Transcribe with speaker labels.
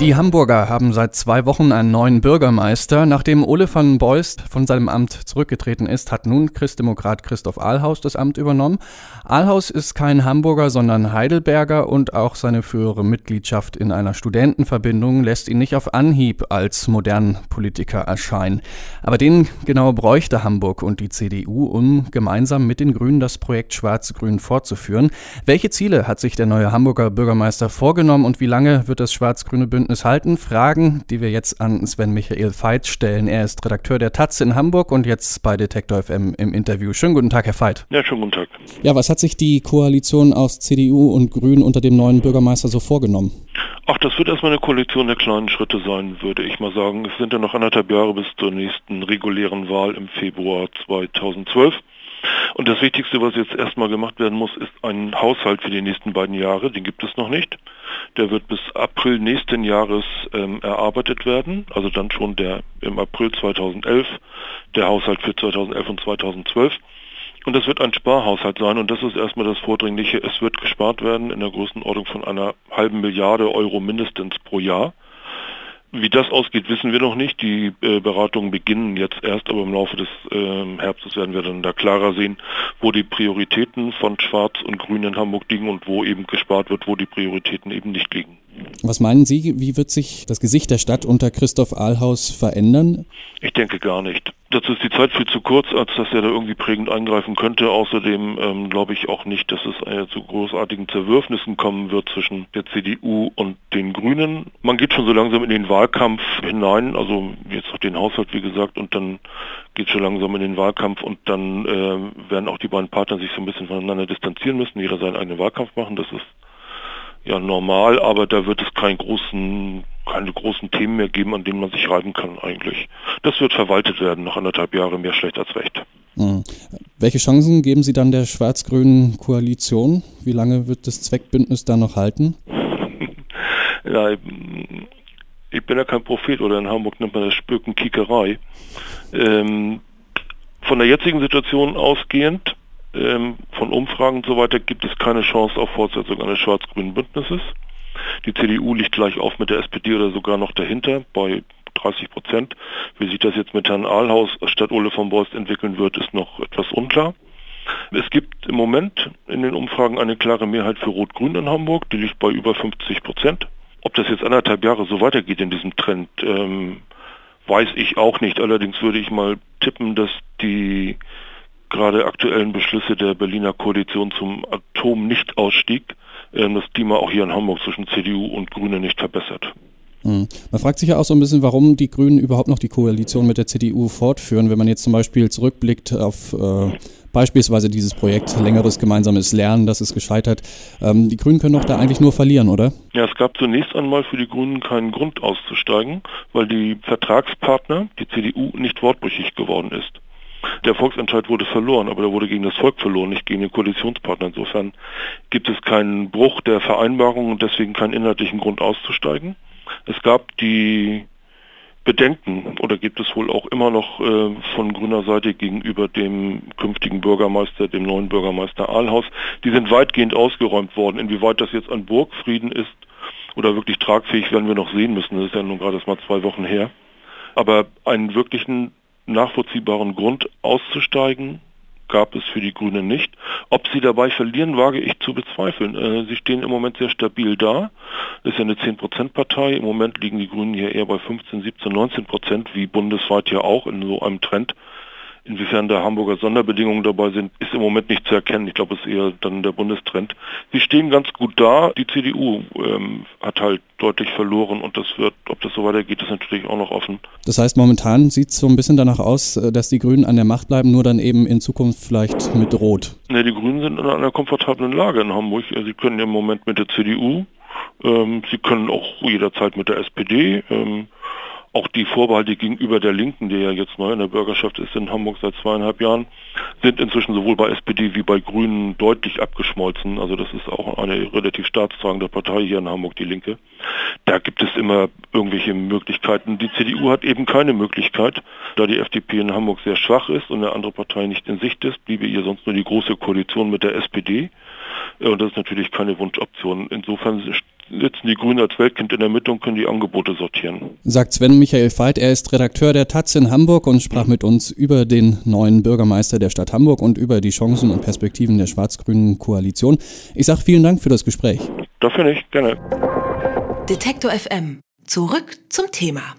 Speaker 1: Die Hamburger haben seit zwei Wochen einen neuen Bürgermeister. Nachdem Ole van Beust von seinem Amt zurückgetreten ist, hat nun Christdemokrat Christoph Ahlhaus das Amt übernommen. Ahlhaus ist kein Hamburger, sondern Heidelberger und auch seine frühere Mitgliedschaft in einer Studentenverbindung lässt ihn nicht auf Anhieb als modernen Politiker erscheinen. Aber den genau bräuchte Hamburg und die CDU, um gemeinsam mit den Grünen das Projekt Schwarz-Grün fortzuführen. Welche Ziele hat sich der neue Hamburger Bürgermeister vorgenommen und wie lange wird das schwarz-grüne Bündnis Bündnis halten. Fragen, die wir jetzt an Sven Michael Veit stellen. Er ist Redakteur der Taz in Hamburg und jetzt bei Detektor FM im Interview. Schönen guten Tag, Herr Veit.
Speaker 2: Ja, schönen guten Tag.
Speaker 1: Ja, was hat sich die Koalition aus CDU und Grünen unter dem neuen Bürgermeister so vorgenommen?
Speaker 2: Ach, das wird erstmal eine Koalition der kleinen Schritte sein, würde ich mal sagen. Es sind ja noch anderthalb Jahre bis zur nächsten regulären Wahl im Februar 2012. Und das Wichtigste, was jetzt erstmal gemacht werden muss, ist ein Haushalt für die nächsten beiden Jahre. Den gibt es noch nicht. Der wird bis April nächsten Jahres ähm, erarbeitet werden. Also dann schon der im April 2011, der Haushalt für 2011 und 2012. Und das wird ein Sparhaushalt sein und das ist erstmal das Vordringliche. Es wird gespart werden in der Größenordnung von einer halben Milliarde Euro mindestens pro Jahr. Wie das ausgeht, wissen wir noch nicht. Die äh, Beratungen beginnen jetzt erst, aber im Laufe des äh, Herbstes werden wir dann da klarer sehen, wo die Prioritäten von Schwarz und Grün in Hamburg liegen und wo eben gespart wird, wo die Prioritäten eben nicht liegen.
Speaker 1: Was meinen Sie, wie wird sich das Gesicht der Stadt unter Christoph Ahlhaus verändern?
Speaker 2: Ich denke gar nicht. Dazu ist die Zeit viel zu kurz, als dass er da irgendwie prägend eingreifen könnte. Außerdem ähm, glaube ich auch nicht, dass es äh, zu großartigen Zerwürfnissen kommen wird zwischen der CDU und den Grünen. Man geht schon so langsam in den Wahlkampf hinein, also jetzt auch den Haushalt wie gesagt, und dann geht schon langsam in den Wahlkampf und dann äh, werden auch die beiden Partner sich so ein bisschen voneinander distanzieren müssen, jeder seinen eigenen Wahlkampf machen. Das ist ja normal, aber da wird es keinen großen, keine großen Themen mehr geben, an denen man sich reiben kann eigentlich. Das wird verwaltet werden, nach anderthalb Jahren mehr schlecht als recht.
Speaker 1: Mhm. Welche Chancen geben Sie dann der schwarz-grünen Koalition? Wie lange wird das Zweckbündnis da noch halten?
Speaker 2: ja, ich bin ja kein Prophet oder in Hamburg nennt man das Spöken Kiekerei. Ähm, von der jetzigen Situation ausgehend ähm, von Umfragen und so weiter gibt es keine Chance auf Fortsetzung eines schwarz-grünen Bündnisses. Die CDU liegt gleich auf mit der SPD oder sogar noch dahinter bei 30 Prozent. Wie sich das jetzt mit Herrn Ahlhaus statt Ole von Borst entwickeln wird, ist noch etwas unklar. Es gibt im Moment in den Umfragen eine klare Mehrheit für Rot-Grün in Hamburg, die liegt bei über 50 Prozent. Ob das jetzt anderthalb Jahre so weitergeht in diesem Trend, ähm, weiß ich auch nicht. Allerdings würde ich mal tippen, dass die gerade aktuellen Beschlüsse der Berliner Koalition zum Atomnichtausstieg äh, das Klima auch hier in Hamburg zwischen CDU und Grüne nicht verbessert.
Speaker 1: Hm. Man fragt sich ja auch so ein bisschen, warum die Grünen überhaupt noch die Koalition mit der CDU fortführen, wenn man jetzt zum Beispiel zurückblickt auf äh, beispielsweise dieses Projekt längeres gemeinsames Lernen, das ist gescheitert. Ähm, die Grünen können doch da eigentlich nur verlieren, oder?
Speaker 2: Ja, es gab zunächst einmal für die Grünen keinen Grund auszusteigen, weil die Vertragspartner, die CDU, nicht wortbrüchig geworden ist. Der Volksentscheid wurde verloren, aber der wurde gegen das Volk verloren, nicht gegen den Koalitionspartner. Insofern gibt es keinen Bruch der Vereinbarung und deswegen keinen inhaltlichen Grund auszusteigen. Es gab die Bedenken oder gibt es wohl auch immer noch äh, von grüner Seite gegenüber dem künftigen Bürgermeister, dem neuen Bürgermeister Ahlhaus. Die sind weitgehend ausgeräumt worden. Inwieweit das jetzt ein Burgfrieden ist oder wirklich tragfähig, werden wir noch sehen müssen. Das ist ja nun gerade erst mal zwei Wochen her. Aber einen wirklichen nachvollziehbaren Grund auszusteigen gab es für die Grünen nicht. Ob sie dabei verlieren, wage ich zu bezweifeln. Äh, sie stehen im Moment sehr stabil da. Das ist ja eine 10%-Partei. Im Moment liegen die Grünen hier eher bei 15, 17, 19%, wie bundesweit ja auch in so einem Trend. Inwiefern da Hamburger Sonderbedingungen dabei sind, ist im Moment nicht zu erkennen. Ich glaube, es ist eher dann der Bundestrend. Sie stehen ganz gut da. Die CDU ähm, hat halt deutlich verloren und das wird, ob das so weitergeht, ist natürlich auch noch offen.
Speaker 1: Das heißt, momentan sieht es so ein bisschen danach aus, äh, dass die Grünen an der Macht bleiben, nur dann eben in Zukunft vielleicht mit Rot.
Speaker 2: Ne, die Grünen sind in einer komfortablen Lage in Hamburg. Sie können im Moment mit der CDU, ähm, sie können auch jederzeit mit der SPD. Ähm, auch die Vorbehalte gegenüber der Linken, die ja jetzt neu in der Bürgerschaft ist in Hamburg seit zweieinhalb Jahren, sind inzwischen sowohl bei SPD wie bei Grünen deutlich abgeschmolzen. Also das ist auch eine relativ staatstragende Partei hier in Hamburg, die Linke. Da gibt es immer irgendwelche Möglichkeiten. Die CDU hat eben keine Möglichkeit, da die FDP in Hamburg sehr schwach ist und eine andere Partei nicht in Sicht ist, bliebe ihr sonst nur die große Koalition mit der SPD. Und das ist natürlich keine Wunschoption. Insofern sitzen die Grünen als Weltkind in der Mitte und können die Angebote sortieren.
Speaker 1: Sagt Sven Michael Veit, er ist Redakteur der Taz in Hamburg und sprach mit uns über den neuen Bürgermeister der Stadt Hamburg und über die Chancen und Perspektiven der schwarz-grünen Koalition. Ich sage vielen Dank für das Gespräch.
Speaker 2: Dafür nicht, gerne.
Speaker 3: Detektor FM. Zurück zum Thema.